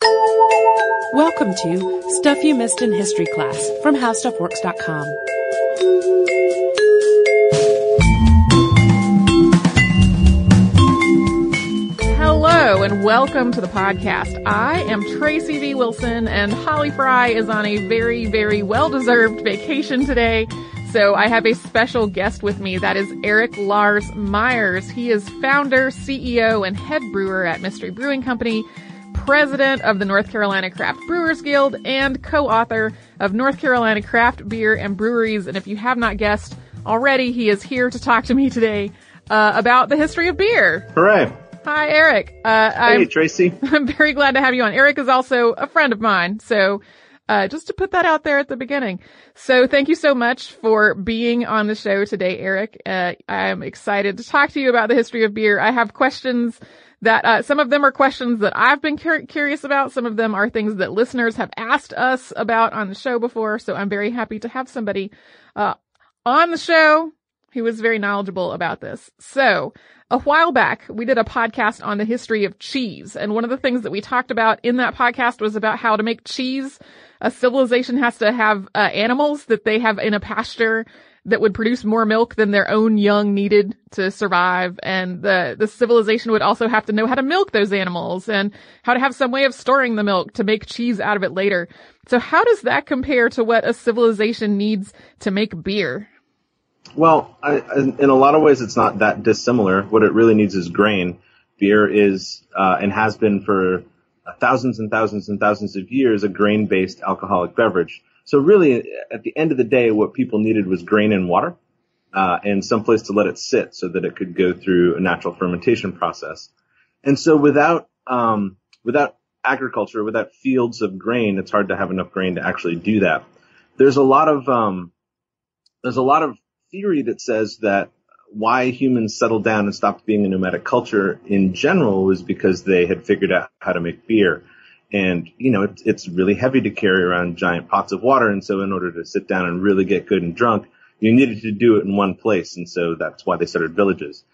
Welcome to Stuff You Missed in History class from HowStuffWorks.com. Hello and welcome to the podcast. I am Tracy V. Wilson and Holly Fry is on a very, very well-deserved vacation today. So I have a special guest with me. That is Eric Lars Myers. He is founder, CEO, and head brewer at Mystery Brewing Company president of the North Carolina Craft Brewers Guild and co-author of North Carolina Craft Beer and Breweries. And if you have not guessed already, he is here to talk to me today uh, about the history of beer. Hooray! Hi, Eric. Uh, Hey, I'm, Tracy. I'm very glad to have you on. Eric is also a friend of mine, so uh, just to put that out there at the beginning. So thank you so much for being on the show today, Eric. Uh, I'm excited to talk to you about the history of beer. I have questions that uh, some of them are questions that I've been cur- curious about. Some of them are things that listeners have asked us about on the show before. So I'm very happy to have somebody uh, on the show who was very knowledgeable about this. So a while back, we did a podcast on the history of cheese. And one of the things that we talked about in that podcast was about how to make cheese. A civilization has to have uh, animals that they have in a pasture that would produce more milk than their own young needed to survive. And the, the civilization would also have to know how to milk those animals and how to have some way of storing the milk to make cheese out of it later. So how does that compare to what a civilization needs to make beer? Well, I, in a lot of ways, it's not that dissimilar. What it really needs is grain. Beer is uh, and has been for thousands and thousands and thousands of years a grain-based alcoholic beverage. So really, at the end of the day, what people needed was grain and water, uh, and some place to let it sit so that it could go through a natural fermentation process. And so without, um, without agriculture, without fields of grain, it's hard to have enough grain to actually do that. There's a lot of, um, there's a lot of theory that says that why humans settled down and stopped being a nomadic culture in general was because they had figured out how to make beer. And, you know, it, it's really heavy to carry around giant pots of water. And so in order to sit down and really get good and drunk, you needed to do it in one place. And so that's why they started villages.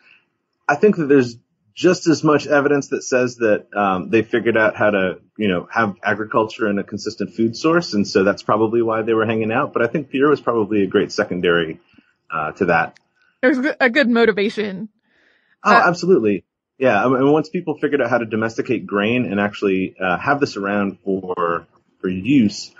I think that there's just as much evidence that says that um, they figured out how to, you know, have agriculture and a consistent food source. And so that's probably why they were hanging out. But I think beer was probably a great secondary uh, to that. There's a good motivation. Oh, Uh, absolutely. Yeah. I mean, once people figured out how to domesticate grain and actually uh, have this around for for use,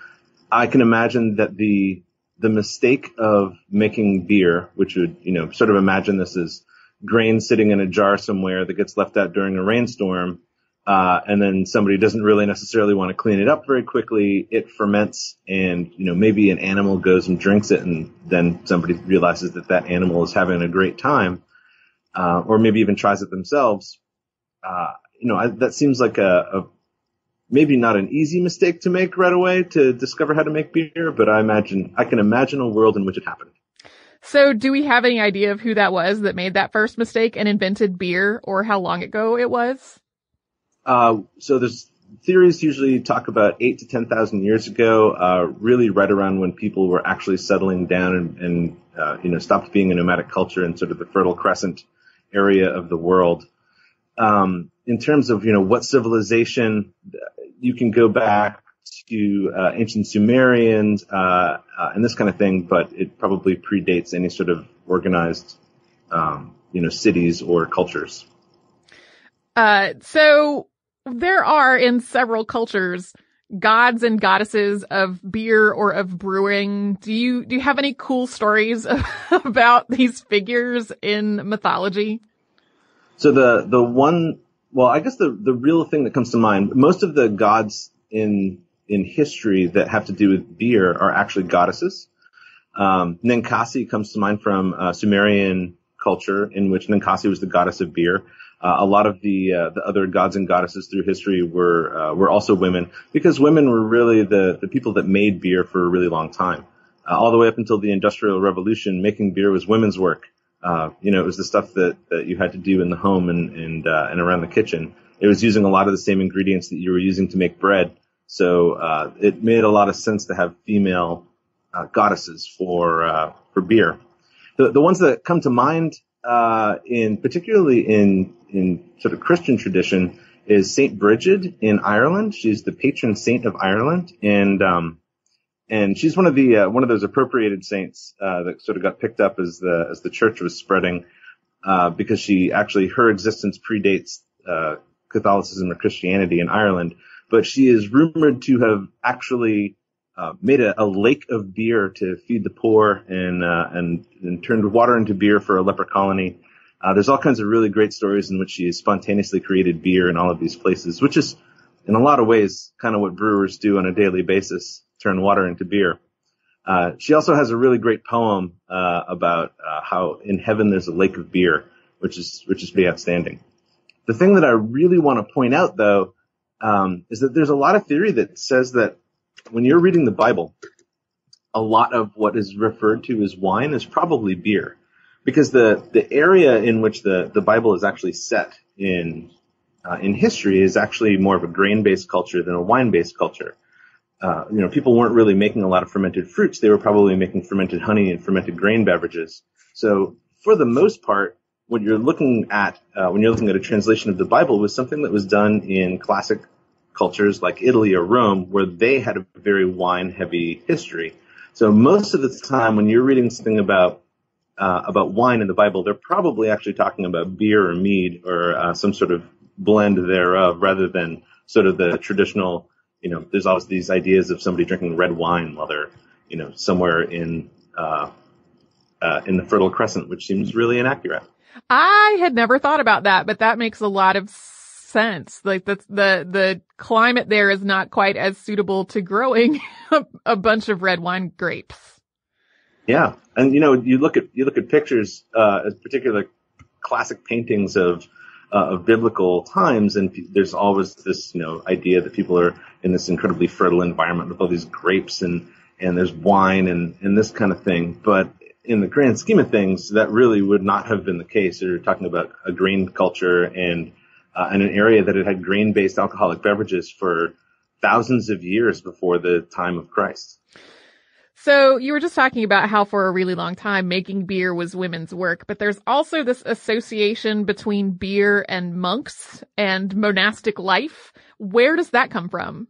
I can imagine that the the mistake of making beer, which would you know sort of imagine this as grain sitting in a jar somewhere that gets left out during a rainstorm, uh, and then somebody doesn't really necessarily want to clean it up very quickly. It ferments, and you know maybe an animal goes and drinks it, and then somebody realizes that that animal is having a great time, uh, or maybe even tries it themselves. Uh, you know I, that seems like a, a maybe not an easy mistake to make right away to discover how to make beer, but I imagine I can imagine a world in which it happened. So, do we have any idea of who that was that made that first mistake and invented beer, or how long ago it was? Uh, so there's theories usually talk about eight to ten thousand years ago, uh, really right around when people were actually settling down and, and uh, you know stopped being a nomadic culture in sort of the Fertile Crescent area of the world. Um, in terms of you know what civilization, you can go back to uh, ancient Sumerians uh, uh, and this kind of thing, but it probably predates any sort of organized, um, you know, cities or cultures. Uh, so there are in several cultures gods and goddesses of beer or of brewing. Do you do you have any cool stories about these figures in mythology? So the the one well, I guess the the real thing that comes to mind, most of the gods in in history that have to do with beer are actually goddesses. Um, Ninkasi comes to mind from uh, Sumerian culture, in which Ninkasi was the goddess of beer. Uh, a lot of the uh, the other gods and goddesses through history were uh, were also women because women were really the the people that made beer for a really long time. Uh, all the way up until the Industrial Revolution, making beer was women's work. Uh, you know, it was the stuff that, that you had to do in the home and and and around the kitchen. It was using a lot of the same ingredients that you were using to make bread. So uh, it made a lot of sense to have female uh, goddesses for uh, for beer. The the ones that come to mind uh, in particularly in in sort of Christian tradition is Saint Bridget in Ireland. She's the patron saint of Ireland, and um, and she's one of the uh, one of those appropriated saints uh, that sort of got picked up as the as the church was spreading because she actually her existence predates Catholicism or Christianity in Ireland but she is rumored to have actually uh, made a, a, lake of beer to feed the poor and, uh, and, and turned water into beer for a leper colony. Uh, there's all kinds of really great stories in which she spontaneously created beer in all of these places, which is in a lot of ways kind of what brewers do on a daily basis, turn water into beer. Uh, she also has a really great poem uh, about uh, how in heaven there's a lake of beer, which is which is pretty outstanding. The thing that I really want to point out, though, um, is that there's a lot of theory that says that when you're reading the Bible, a lot of what is referred to as wine is probably beer, because the the area in which the the Bible is actually set in uh, in history is actually more of a grain based culture than a wine based culture. Uh, you know, people weren't really making a lot of fermented fruits; they were probably making fermented honey and fermented grain beverages. So, for the most part, what you're looking at uh, when you're looking at a translation of the Bible was something that was done in classic cultures like Italy or Rome, where they had a very wine heavy history. So most of the time when you're reading something about uh, about wine in the Bible, they're probably actually talking about beer or mead or uh, some sort of blend thereof, rather than sort of the traditional. You know, there's always these ideas of somebody drinking red wine while they're, you know, somewhere in uh, uh in the Fertile Crescent, which seems really inaccurate. I had never thought about that, but that makes a lot of sense. Like the the the climate there is not quite as suitable to growing a, a bunch of red wine grapes. Yeah, and you know, you look at you look at pictures, uh, particular classic paintings of uh, of biblical times, and p- there's always this you know idea that people are in this incredibly fertile environment with all these grapes and and there's wine and and this kind of thing. But in the grand scheme of things, that really would not have been the case. You're talking about a grain culture and uh, in an area that had had grain-based alcoholic beverages for thousands of years before the time of Christ. So you were just talking about how for a really long time making beer was women's work, but there's also this association between beer and monks and monastic life. Where does that come from?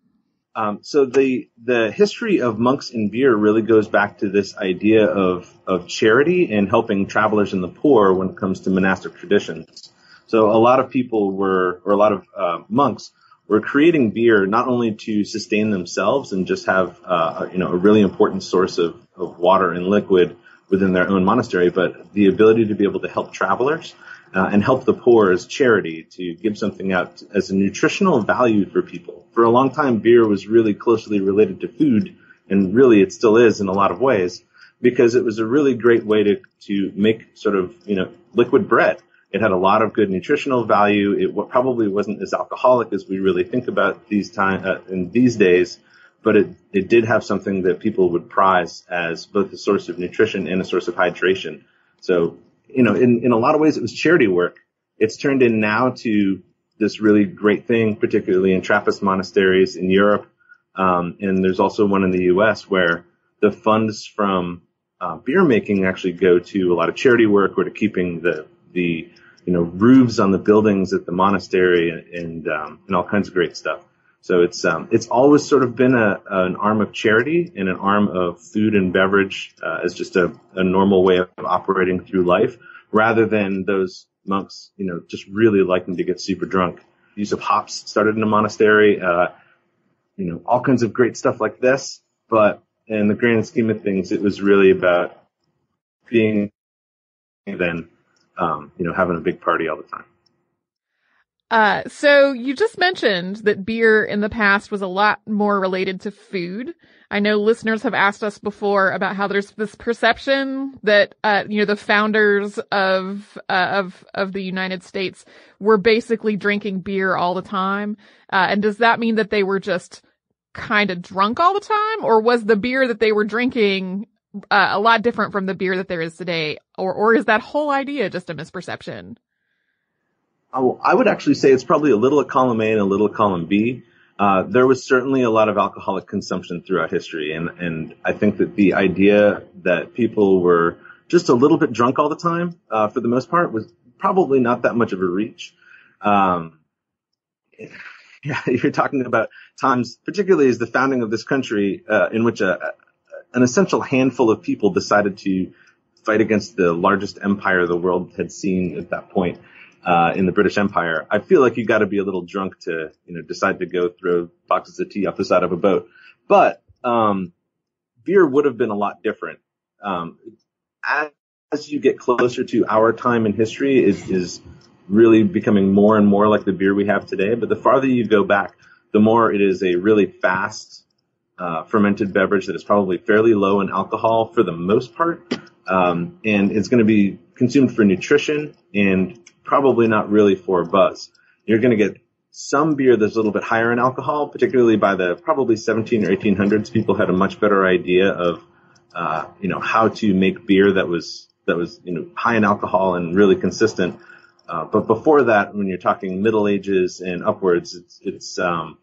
Um, so the the history of monks and beer really goes back to this idea of of charity and helping travelers and the poor when it comes to monastic traditions. So a lot of people were, or a lot of uh, monks were creating beer not only to sustain themselves and just have uh, you know a really important source of, of water and liquid within their own monastery, but the ability to be able to help travelers uh, and help the poor as charity to give something out as a nutritional value for people. For a long time, beer was really closely related to food, and really it still is in a lot of ways because it was a really great way to to make sort of you know liquid bread. It had a lot of good nutritional value. It probably wasn't as alcoholic as we really think about these time uh, in these days, but it it did have something that people would prize as both a source of nutrition and a source of hydration. So you know, in in a lot of ways, it was charity work. It's turned in now to this really great thing, particularly in Trappist monasteries in Europe, um, and there's also one in the U.S. where the funds from uh, beer making actually go to a lot of charity work or to keeping the the you know roofs on the buildings at the monastery and and, um, and all kinds of great stuff. So it's um, it's always sort of been a, an arm of charity and an arm of food and beverage uh, as just a, a normal way of operating through life, rather than those monks, you know, just really liking to get super drunk. use of hops started in a monastery, uh, you know, all kinds of great stuff like this. But in the grand scheme of things, it was really about being than, um, you know, having a big party all the time. Uh, so you just mentioned that beer in the past was a lot more related to food. I know listeners have asked us before about how there's this perception that, uh, you know, the founders of, uh, of, of the United States were basically drinking beer all the time. Uh, and does that mean that they were just kind of drunk all the time? Or was the beer that they were drinking, uh, a lot different from the beer that there is today? Or, or is that whole idea just a misperception? Oh, I would actually say it's probably a little of column A and a little of column B. Uh, there was certainly a lot of alcoholic consumption throughout history, and and I think that the idea that people were just a little bit drunk all the time, uh, for the most part, was probably not that much of a reach. Um, yeah, you're talking about times, particularly as the founding of this country, uh, in which a, a, an essential handful of people decided to fight against the largest empire the world had seen at that point uh, in the British Empire, I feel like you got to be a little drunk to, you know, decide to go throw boxes of tea off the side of a boat. But um, beer would have been a lot different. Um, as, as you get closer to our time in history, is is really becoming more and more like the beer we have today. But the farther you go back, the more it is a really fast uh, fermented beverage that is probably fairly low in alcohol for the most part, um, and it's going to be consumed for nutrition and probably not really for buzz. You're going to get some beer that's a little bit higher in alcohol, particularly by the probably 17 or 1800s. People had a much better idea of, uh, you know, how to make beer that was that was you know high in alcohol and really consistent. Uh, but before that, when you're talking Middle Ages and upwards, it's it's um,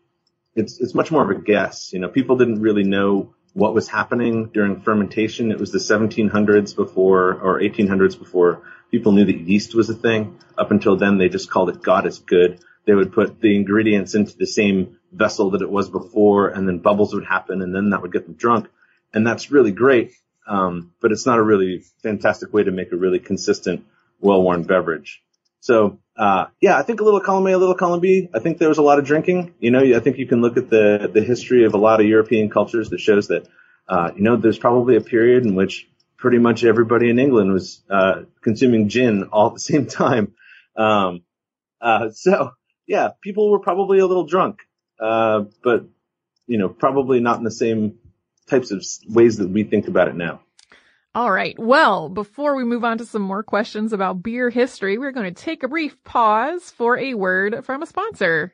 it's it's much more of a guess. You know, people didn't really know what was happening during fermentation. It was the 1700s before or 1800s before people knew that yeast was a thing. Up until then, they just called it God is good. They would put the ingredients into the same vessel that it was before, and then bubbles would happen, and then that would get them drunk. And that's really great, um, but it's not a really fantastic way to make a really consistent, well-worn beverage. So, uh, yeah, I think a little column A, a little column B. I think there was a lot of drinking. You know, I think you can look at the the history of a lot of European cultures that shows that, uh, you know, there's probably a period in which pretty much everybody in England was uh, consuming gin all at the same time. Um, uh, so yeah, people were probably a little drunk, uh, but you know, probably not in the same types of ways that we think about it now. All right. Well, before we move on to some more questions about beer history, we're going to take a brief pause for a word from a sponsor.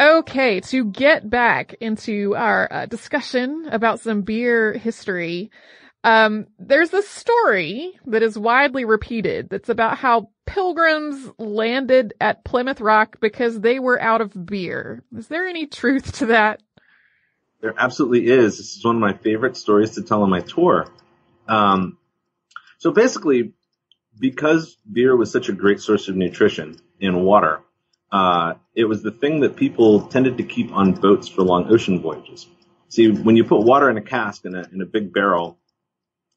Okay, to get back into our uh, discussion about some beer history, um, there's a story that is widely repeated that's about how pilgrims landed at Plymouth Rock because they were out of beer. Is there any truth to that? There absolutely is. This is one of my favorite stories to tell on my tour. Um, so basically, because beer was such a great source of nutrition in water, uh, it was the thing that people tended to keep on boats for long ocean voyages. See, when you put water in a cask in a, in a big barrel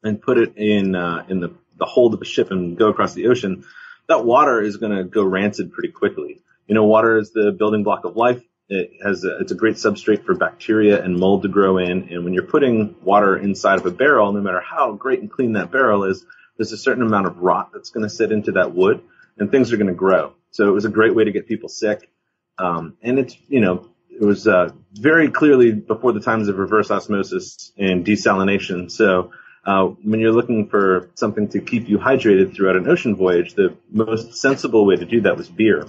and put it in, uh, in the, the hold of a ship and go across the ocean, that water is going to go rancid pretty quickly. You know, water is the building block of life. It has a, it's a great substrate for bacteria and mold to grow in. And when you're putting water inside of a barrel, no matter how great and clean that barrel is, there's a certain amount of rot that's going to sit into that wood and things are going to grow. So it was a great way to get people sick. Um, and it's, you know, it was, uh, very clearly before the times of reverse osmosis and desalination. So, uh, when you're looking for something to keep you hydrated throughout an ocean voyage, the most sensible way to do that was beer,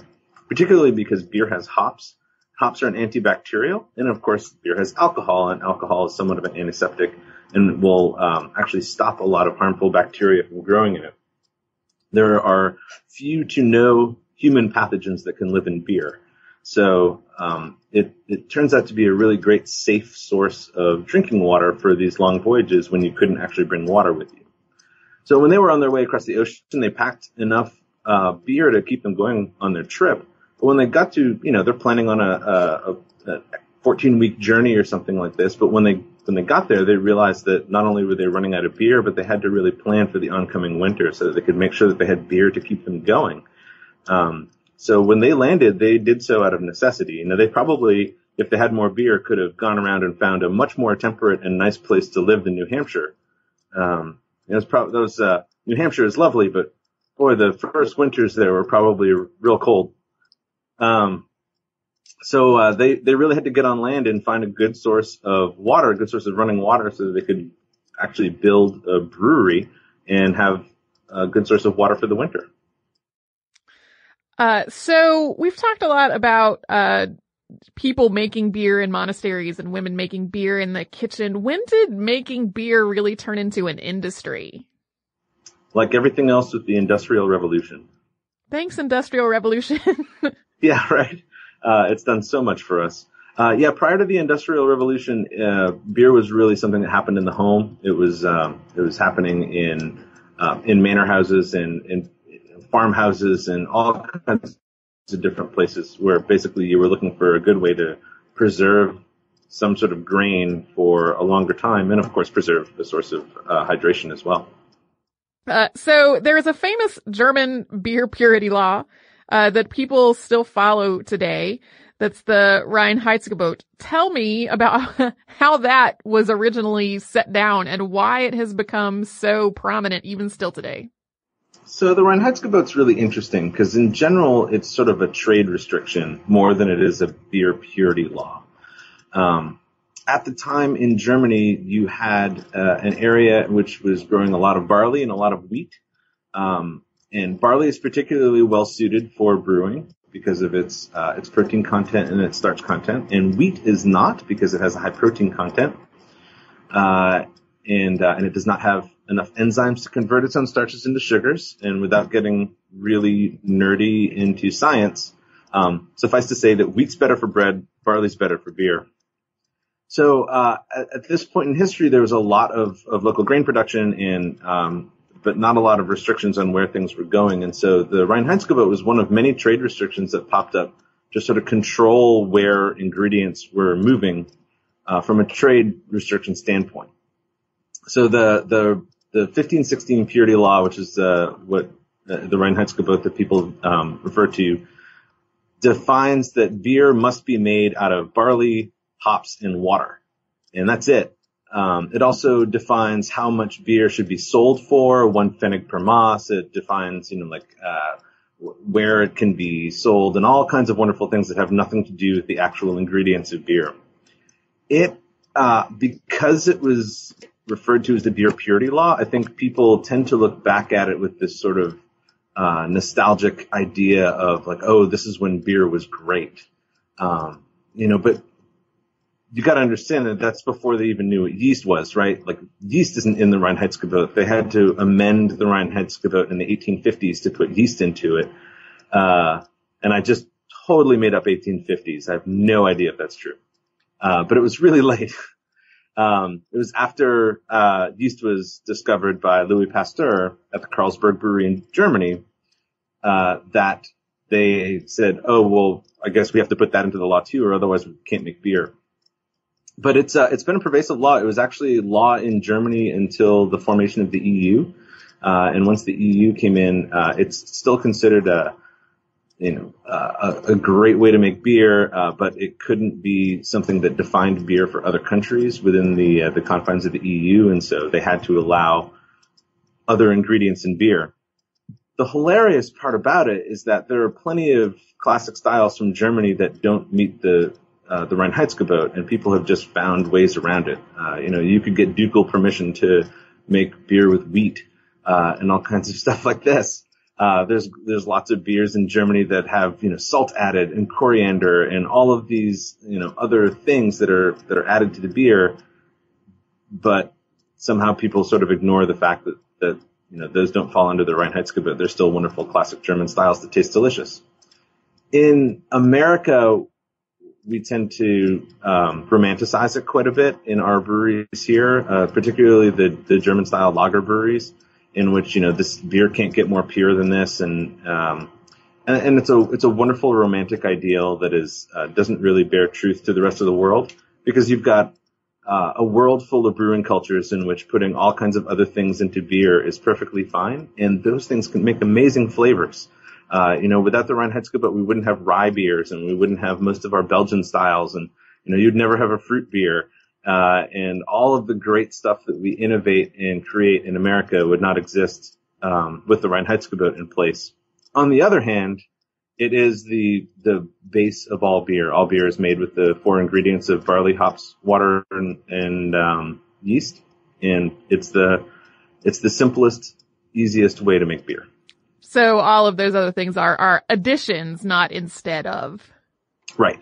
particularly because beer has hops. Hops are an antibacterial, and of course, beer has alcohol, and alcohol is somewhat of an antiseptic and will um, actually stop a lot of harmful bacteria from growing in it. There are few to no human pathogens that can live in beer. So um, it it turns out to be a really great safe source of drinking water for these long voyages when you couldn't actually bring water with you. So when they were on their way across the ocean, they packed enough uh, beer to keep them going on their trip. But when they got to, you know, they're planning on a, a, a 14 week journey or something like this. But when they when they got there, they realized that not only were they running out of beer, but they had to really plan for the oncoming winter so that they could make sure that they had beer to keep them going. Um, so when they landed, they did so out of necessity. Know, they probably, if they had more beer, could have gone around and found a much more temperate and nice place to live than New Hampshire. Um, it was probably those. Uh, New Hampshire is lovely, but boy, the first winters there were probably real cold. Um, so uh, they they really had to get on land and find a good source of water, a good source of running water, so that they could actually build a brewery and have a good source of water for the winter. Uh, so we've talked a lot about uh, people making beer in monasteries and women making beer in the kitchen. When did making beer really turn into an industry? Like everything else with the Industrial Revolution. Thanks, Industrial Revolution. yeah, right. Uh, it's done so much for us. Uh, yeah, prior to the Industrial Revolution, uh, beer was really something that happened in the home. It was um, it was happening in uh, in manor houses and in farmhouses and all kinds of different places where basically you were looking for a good way to preserve some sort of grain for a longer time and of course preserve the source of uh, hydration as well. Uh, so there is a famous German beer purity law uh, that people still follow today. That's the Reinheitsgebot. Tell me about how that was originally set down and why it has become so prominent even still today. So the Reinheitsgebot Reinheitsgebot's really interesting because in general it's sort of a trade restriction more than it is a beer purity law. Um, at the time in Germany, you had uh, an area which was growing a lot of barley and a lot of wheat. Um, and barley is particularly well suited for brewing because of its uh, its protein content and its starch content, and wheat is not because it has a high protein content, uh, and uh, and it does not have enough enzymes to convert its own starches into sugars, and without getting really nerdy into science, um, suffice to say that wheat's better for bread, barley's better for beer. So uh, at, at, this point in history, there was a lot of, of local grain production, and um, but not a lot of restrictions on where things were going. And so the Reinheitsgebot was one of many trade restrictions that popped up to sort of control where ingredients were moving uh, from a trade restriction standpoint. So the the the 1516 purity law, which is uh, what uh, the Reinheitsgebot that people um, refer to, defines that beer must be made out of barley, hops, and water, and that's it. Um, it also defines how much beer should be sold for, one pfennig per mass. It defines, you know, like uh, where it can be sold, and all kinds of wonderful things that have nothing to do with the actual ingredients of beer. It uh, because it was referred to as the beer purity law, I think people tend to look back at it with this sort of uh, nostalgic idea of like, oh, this is when beer was great. Um, you know, but you got to understand that that's before they even knew what yeast was, right? Like yeast isn't in the Reinheitsgebot. They had to amend the Reinheitsgebot in the 1850s to put yeast into it. Uh, and I just totally made up 1850s. I have no idea if that's true. Uh, but it was really late. Um, it was after uh, yeast was discovered by Louis Pasteur at the Carlsberg Brewery in Germany uh, that they said, "Oh well, I guess we have to put that into the law too, or otherwise we can't make beer." But it's uh, it's been a pervasive law. It was actually law in Germany until the formation of the EU, uh, and once the EU came in, uh, it's still considered a you know, uh, a, a, great way to make beer, uh, but it couldn't be something that defined beer for other countries within the uh, the confines of the EU, and so they had to allow other ingredients in beer. The hilarious part about it is that there are plenty of classic styles from Germany that don't meet the uh, the Reinheitsgebot, and people have just found ways around it. Uh, you know, you could get ducal permission to make beer with wheat uh, and all kinds of stuff like this. Uh, there's there's lots of beers in Germany that have you know salt added and coriander and all of these you know other things that are that are added to the beer, but somehow people sort of ignore the fact that that you know those don't fall under the Reinheitsgebot. They're still wonderful classic German styles that taste delicious. in America, we tend to um, romanticize it quite a bit in our breweries here, uh, particularly the, the German style lager breweries, in which you know this beer can't get more pure than this, and um, and, and, it's a it's a wonderful romantic ideal that is uh, doesn't really bear truth to the rest of the world because you've got uh, a world full of brewing cultures in which putting all kinds of other things into beer is perfectly fine, and those things can make amazing flavors. Uh, you know, without the Reinheitsgebot, we wouldn't have rye beers and we wouldn't have most of our Belgian styles and, you know, you'd never have a fruit beer. Uh, and all of the great stuff that we innovate and create in America would not exist, um, with the Reinheitsgebot in place. On the other hand, it is the, the base of all beer. All beer is made with the four ingredients of barley, hops, water, and, and um, yeast. And it's the, it's the simplest, easiest way to make beer. So all of those other things are, are additions, not instead of. Right.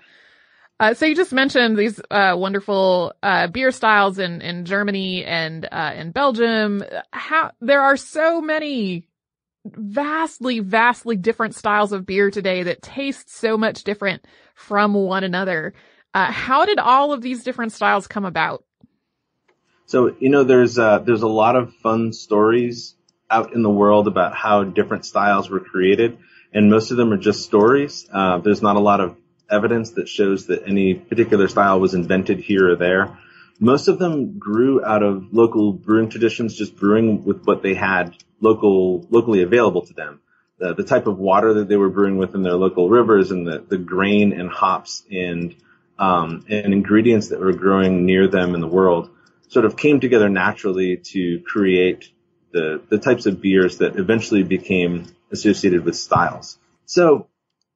Uh, so you just mentioned these uh, wonderful uh, beer styles in, in Germany and uh, in Belgium. How there are so many vastly, vastly different styles of beer today that taste so much different from one another. Uh, how did all of these different styles come about? So you know, there's uh, there's a lot of fun stories out in the world about how different styles were created, and most of them are just stories. There's not a lot of evidence that shows that any particular style was invented here or there. Most of them grew out of local brewing traditions, just brewing with what they had local, locally available to them. The, the type of water that they were brewing with in their local rivers and the, the grain and hops and, um, and ingredients that were growing near them in the world sort of came together naturally to create the, the types of beers that eventually became associated with styles. So,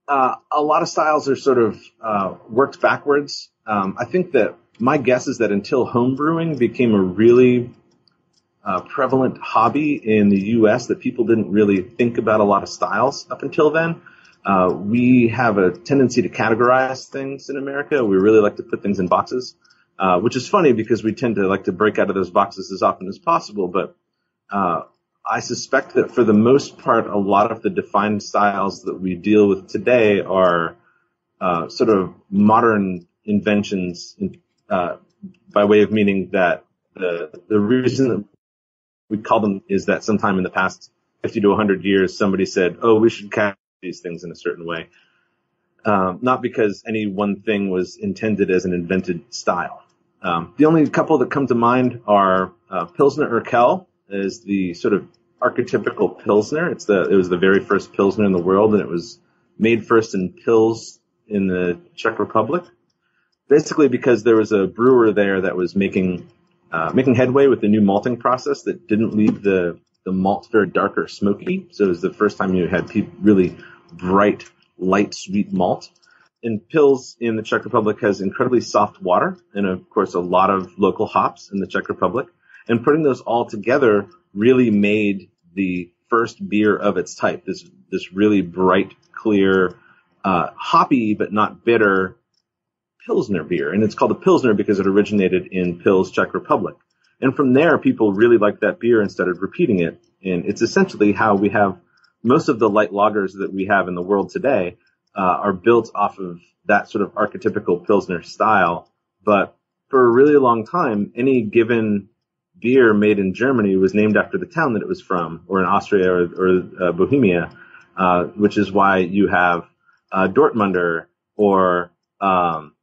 uh, a lot of styles are sort of, uh, worked backwards. Um, I think that my guess is that until homebrewing became a really uh, prevalent hobby in the U.S. that people didn't really think about a lot of styles up until then. Uh, we have a tendency to categorize things in America. We really like to put things in boxes, uh, which is funny because we tend to like to break out of those boxes as often as possible. But uh, I suspect that for the most part, a lot of the defined styles that we deal with today are uh, sort of modern inventions, in, uh, by way of meaning that the the reason that we call them is that sometime in the past 50 to 100 years, somebody said, "Oh, we should catch these things in a certain way," um, not because any one thing was intended as an invented style. Um, the only couple that come to mind are uh, Pilsner Urquell, is the sort of archetypical pilsner. It's the it was the very first pilsner in the world, and it was made first in Pils in the Czech Republic. Basically, because there was a brewer there that was making uh, making headway with the new malting process that didn't leave the the malt very dark or smoky. So it was the first time you had really bright, light, sweet malt. And Pils in the Czech Republic has incredibly soft water and of course a lot of local hops in the Czech Republic and putting those all together really made the first beer of its type. This this really bright, clear, uh, hoppy but not bitter pilsner beer, and it's called a pilsner because it originated in Pils, Czech Republic. And from there, people really liked that beer and started repeating it. And it's essentially how we have most of the light lagers that we have in the world today uh, are built off of that sort of archetypical pilsner style. But for a really long time, any given beer made in Germany was named after the town that it was from, or in Austria or, or uh, Bohemia, uh, which is why you have uh, Dortmunder or um,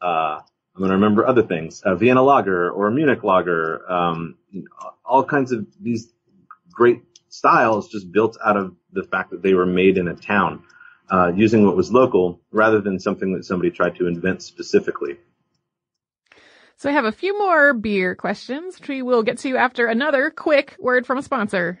uh, I'm going to remember other things, a Vienna lager or a Munich lager, um, all kinds of these great styles just built out of the fact that they were made in a town, uh, using what was local rather than something that somebody tried to invent specifically. So I have a few more beer questions, which we will get to after another quick word from a sponsor.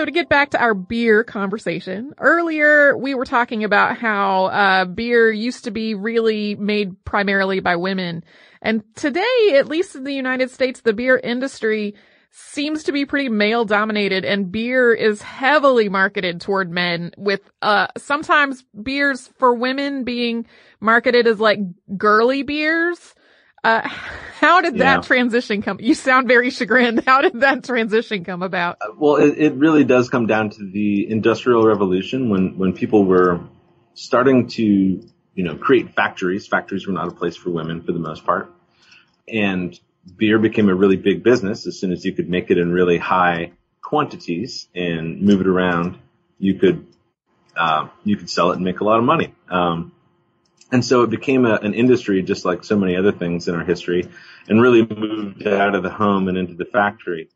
So to get back to our beer conversation, earlier we were talking about how uh, beer used to be really made primarily by women. And today, at least in the United States, the beer industry seems to be pretty male dominated and beer is heavily marketed toward men with, uh, sometimes beers for women being marketed as like girly beers. Uh, how did that Yeah. transition come? You sound very chagrined. How did that transition come about? Uh, Well, it, it really does come down to the industrial revolution when, when people were starting to, you know, create factories. Factories were not a place for women for the most part. And beer became a really big business as soon as you could make it in really high quantities and move it around. You could, uh, you could sell it and make a lot of money. Um, and so it became a, an industry just like so many other things in our history and really moved out of the home and into the factory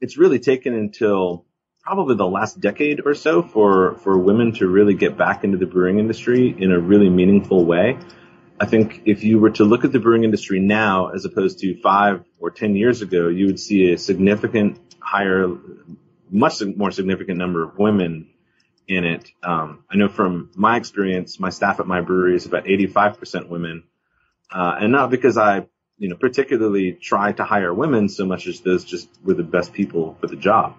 it's really taken until probably the last decade or so for, for women to really get back into the brewing industry in a really meaningful way. I think if you were to look at the brewing industry now as opposed to five or ten years ago, you would see a significant higher, much more significant number of women in it. Um, I know from my experience, my staff at my brewery is about 85% women. Uh, and not because I you know, particularly try to hire women so much as those just were the best people for the job.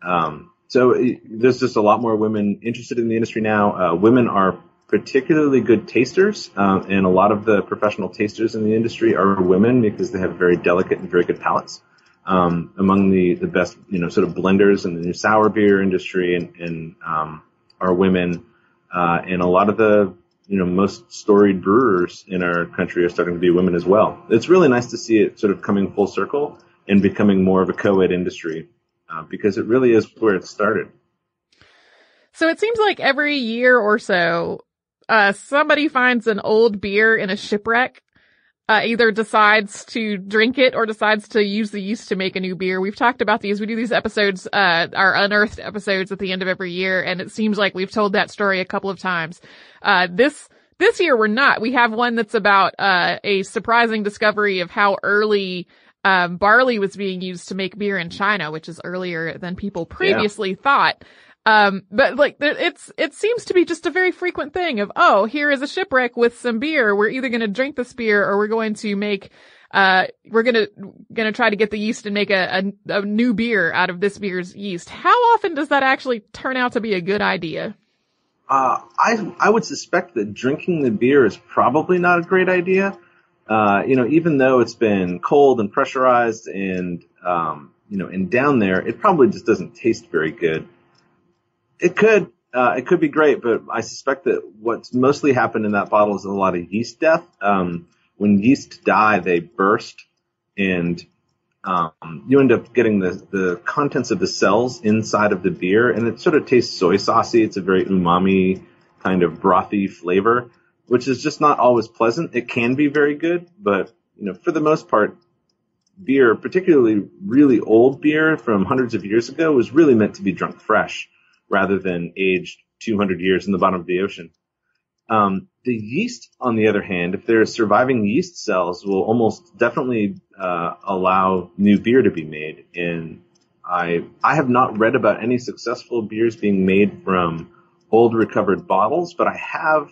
Um, So there's just a lot more women interested in the industry now. Uh, women are particularly good tasters, um, and a lot of the professional tasters in the industry are women because they have very delicate and very good palates. Um, among the, the best, you know, sort of blenders in the new sour beer industry and, and um, are women. Uh, and a lot of the, you know, most storied brewers in our country are starting to be women as well. It's really nice to see it sort of coming full circle and becoming more of a co-ed industry uh, because it really is where it started. So it seems like every year or so, uh, somebody finds an old beer in a shipwreck, uh, either decides to drink it or decides to use the yeast to make a new beer. We've talked about these. We do these episodes, uh, our unearthed episodes at the end of every year, and it seems like we've told that story a couple of times. Uh, this, this year we're not. We have one that's about, uh, a surprising discovery of how early um, barley was being used to make beer in China, which is earlier than people previously yeah. thought. Um, but like, it's, it seems to be just a very frequent thing of, oh, here is a shipwreck with some beer. We're either going to drink this beer or we're going to make, uh, we're gonna, gonna try to get the yeast and make a, a, a new beer out of this beer's yeast. How often does that actually turn out to be a good idea? Uh, I, I would suspect that drinking the beer is probably not a great idea uh, you know, even though it's been cold and pressurized and, um, you know, and down there, it probably just doesn't taste very good. It could, uh, it could be great, but I suspect that what's mostly happened in that bottle is a lot of yeast death. Um, when yeast die, they burst and, um, you end up getting the, the contents of the cells inside of the beer and it sort of tastes soy saucy. It's a very umami kind of brothy flavor which is just not always pleasant. It can be very good, but you know, for the most part, beer, particularly really old beer from hundreds of years ago, was really meant to be drunk fresh rather than aged 200 years in the bottom of the ocean. Um, the yeast, on the other hand, if there are surviving yeast cells, will almost definitely uh, allow new beer to be made. And I I have not read about any successful beers being made from old recovered bottles, but I have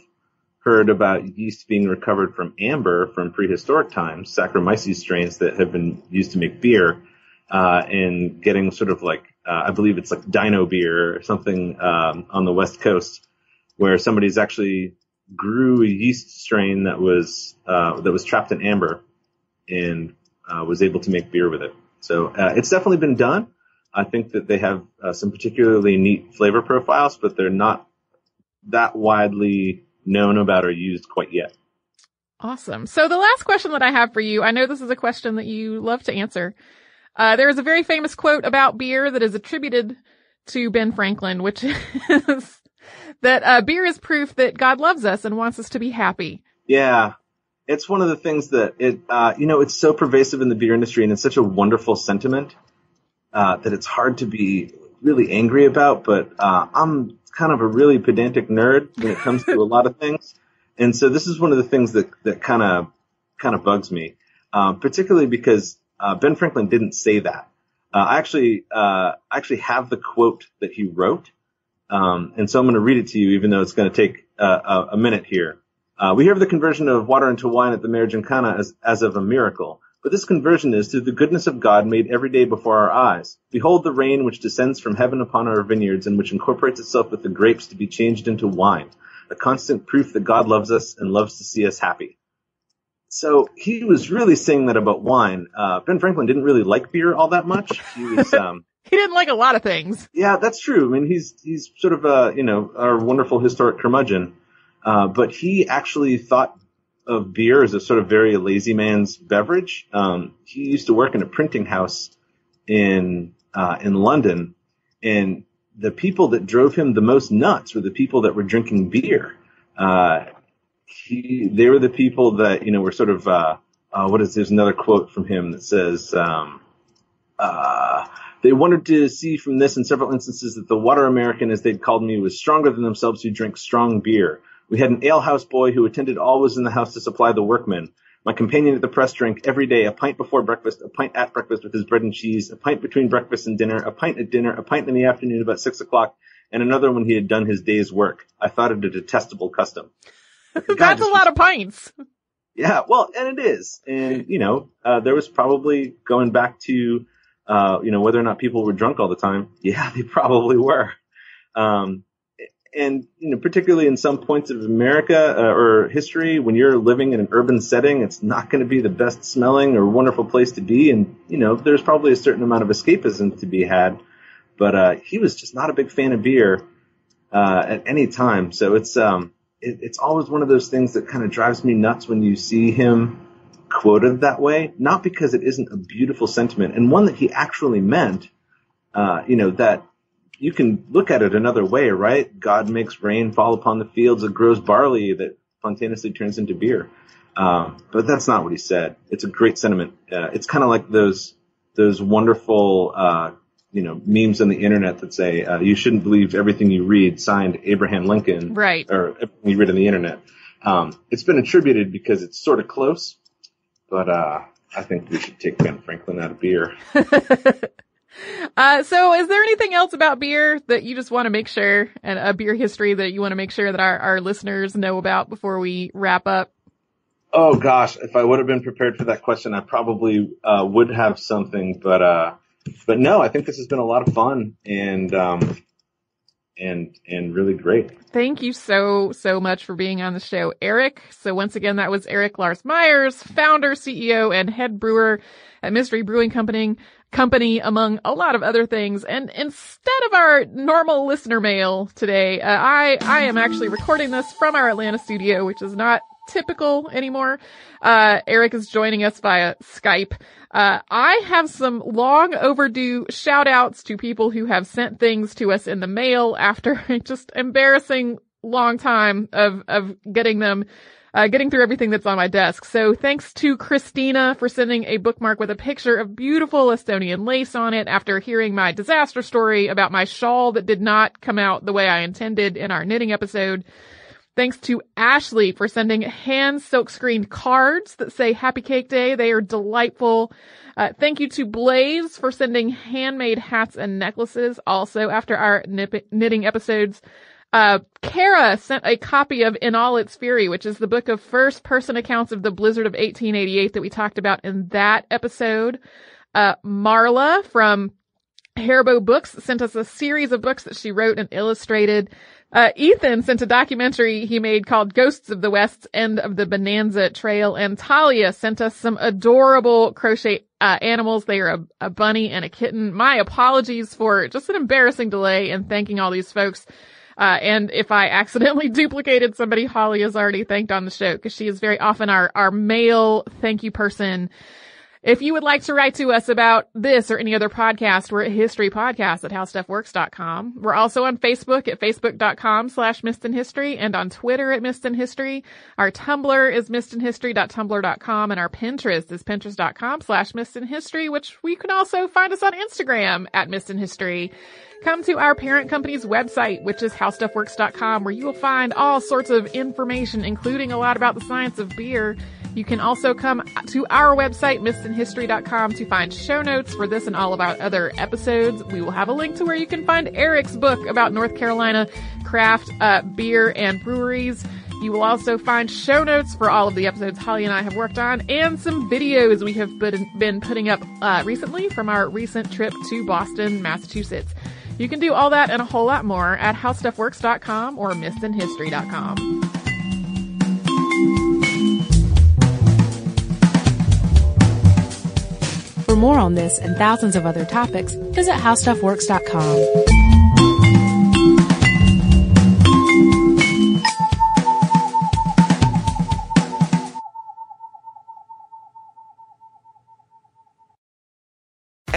heard about yeast being recovered from amber from prehistoric times, Saccharomyces strains that have been used to make beer, uh, and getting sort of like, uh, I believe it's like dino beer or something, um, on the west coast where somebody's actually grew a yeast strain that was, uh, that was trapped in amber and, uh, was able to make beer with it. So, uh, it's definitely been done. I think that they have uh, some particularly neat flavor profiles, but they're not that widely known about or used quite yet. Awesome. So the last question that I have for you, I know this is a question that you love to answer. Uh, there is a very famous quote about beer that is attributed to Ben Franklin, which is that uh, beer is proof that God loves us and wants us to be happy. Yeah. It's one of the things that it, uh, you know, it's so pervasive in the beer industry and it's such a wonderful sentiment, uh, that it's hard to be really angry about, but, uh, I'm kind of a really pedantic nerd when it comes to a lot of things. And so this is one of the things that, that kind of, kind of bugs me, uh, particularly because, uh, Ben Franklin didn't say that. Uh, I actually, uh, actually have the quote that he wrote. Um, and so I'm going to read it to you, even though it's going to take uh, a, a, minute here. Uh, we hear of the conversion of water into wine at the marriage in Cana as, as of a miracle. But this conversion is through the goodness of God made every day before our eyes. Behold the rain which descends from heaven upon our vineyards and which incorporates itself with the grapes to be changed into wine, a constant proof that God loves us and loves to see us happy. So he was really saying that about wine. Uh, ben Franklin didn't really like beer all that much. He was, um, he didn't like a lot of things. Yeah, that's true. I mean, he's, he's sort of a, you know, our wonderful historic curmudgeon. Uh, but he actually thought of beer as a sort of very lazy man's beverage. Um, he used to work in a printing house in uh, in London, and the people that drove him the most nuts were the people that were drinking beer. Uh, he, they were the people that you know were sort of uh, uh what is there's another quote from him that says. Um, uh, they wanted to see from this in several instances that the water American, as they'd called me, was stronger than themselves who drink strong beer. We had an alehouse boy who attended always in the house to supply the workmen. My companion at the press drank every day a pint before breakfast, a pint at breakfast with his bread and cheese, a pint between breakfast and dinner, a pint at dinner, a pint in the afternoon about six o'clock, and another when he had done his day's work. I thought it a detestable custom. That's a lot of pints. Yeah, well, and it is. And, you know, uh, there was probably going back to, Uh, you know, whether or not people were drunk all the time, yeah, they probably were. Um, and you know, particularly in some points of America uh, or history, when you're living in an urban setting, it's not going to be the best smelling or wonderful place to be. And you know, there's probably a certain amount of escapism to be had. But uh, he was just not a big fan of beer uh, at any time. So it's um, it, it's always one of those things that kind of drives me nuts when you see him quoted that way. Not because it isn't a beautiful sentiment and one that he actually meant. Uh, you know that you can look at it another way, right? God makes rain fall upon the fields that grows barley that spontaneously turns into beer. Um, but that's not what he said. It's a great sentiment. Uh, it's kind of like those those wonderful uh, you know memes on the internet that say uh, you shouldn't believe everything you read. Signed Abraham Lincoln, right? Or everything you read on the internet. Um, it's been attributed because it's sort of close, but uh, I think we should take Ben Franklin out of beer. Uh, so is there anything else about beer that you just want to make sure and a beer history that you want to make sure that our, our listeners know about before we wrap up? Oh gosh, if I would have been prepared for that question, I probably uh, would have something, but uh, but no, I think this has been a lot of fun and um, and and really great. Thank you so so much for being on the show, Erik. So once again, that was Erik Lars Myers, founder, CEO, and head brewer at Mystery Brewing Company company among a lot of other things. And instead of our normal listener mail today, uh, I, I am actually recording this from our Atlanta studio, which is not typical anymore. Uh, Erik is joining us via Skype. Uh, I have some long overdue shout outs to people who have sent things to us in the mail after just embarrassing long time of, of getting them uh, getting through everything that's on my desk. So thanks to Christina for sending a bookmark with a picture of beautiful Estonian lace on it after hearing my disaster story about my shawl that did not come out the way I intended in our knitting episode. Thanks to Ashley for sending hand silk screened cards that say Happy Cake Day. They are delightful. Uh, thank you to Blaze for sending handmade hats and necklaces also after our nip- knitting episodes. Uh, Kara sent a copy of In All Its Fury, which is the book of first person accounts of the blizzard of 1888 that we talked about in that episode. Uh, Marla from Haribo Books sent us a series of books that she wrote and illustrated. Uh, Ethan sent a documentary he made called Ghosts of the West End of the Bonanza Trail, and Talia sent us some adorable crochet uh, animals. They are a, a bunny and a kitten. My apologies for just an embarrassing delay and thanking all these folks uh, and if I accidentally duplicated somebody, Holly has already thanked on the show because she is very often our, our mail thank you person. If you would like to write to us about this or any other podcast, we're at historypodcast at howstuffworks.com. We're also on Facebook at facebook.com slash History and on Twitter at History. Our Tumblr is missedinhistory.tumblr.com and our Pinterest is pinterest.com slash History, which we can also find us on Instagram at History come to our parent company's website, which is howstuffworks.com, where you will find all sorts of information, including a lot about the science of beer. You can also come to our website, missedinhistory.com, to find show notes for this and all of our other episodes. We will have a link to where you can find Erik's book about North Carolina craft uh, beer and breweries. You will also find show notes for all of the episodes Holly and I have worked on and some videos we have been putting up uh, recently from our recent trip to Boston, Massachusetts. You can do all that and a whole lot more at howstuffworks.com or missedinhistory.com. For more on this and thousands of other topics, visit howstuffworks.com.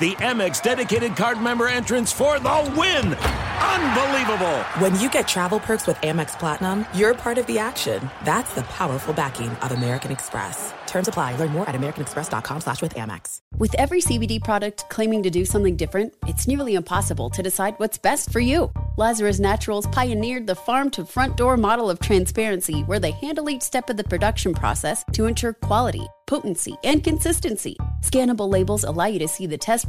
The Amex dedicated card member entrance for the win! Unbelievable! When you get travel perks with Amex Platinum, you're part of the action. That's the powerful backing of American Express. Terms apply. Learn more at americanexpress.com slash with Amex. With every CBD product claiming to do something different, it's nearly impossible to decide what's best for you. Lazarus Naturals pioneered the farm to front door model of transparency where they handle each step of the production process to ensure quality, potency, and consistency. Scannable labels allow you to see the test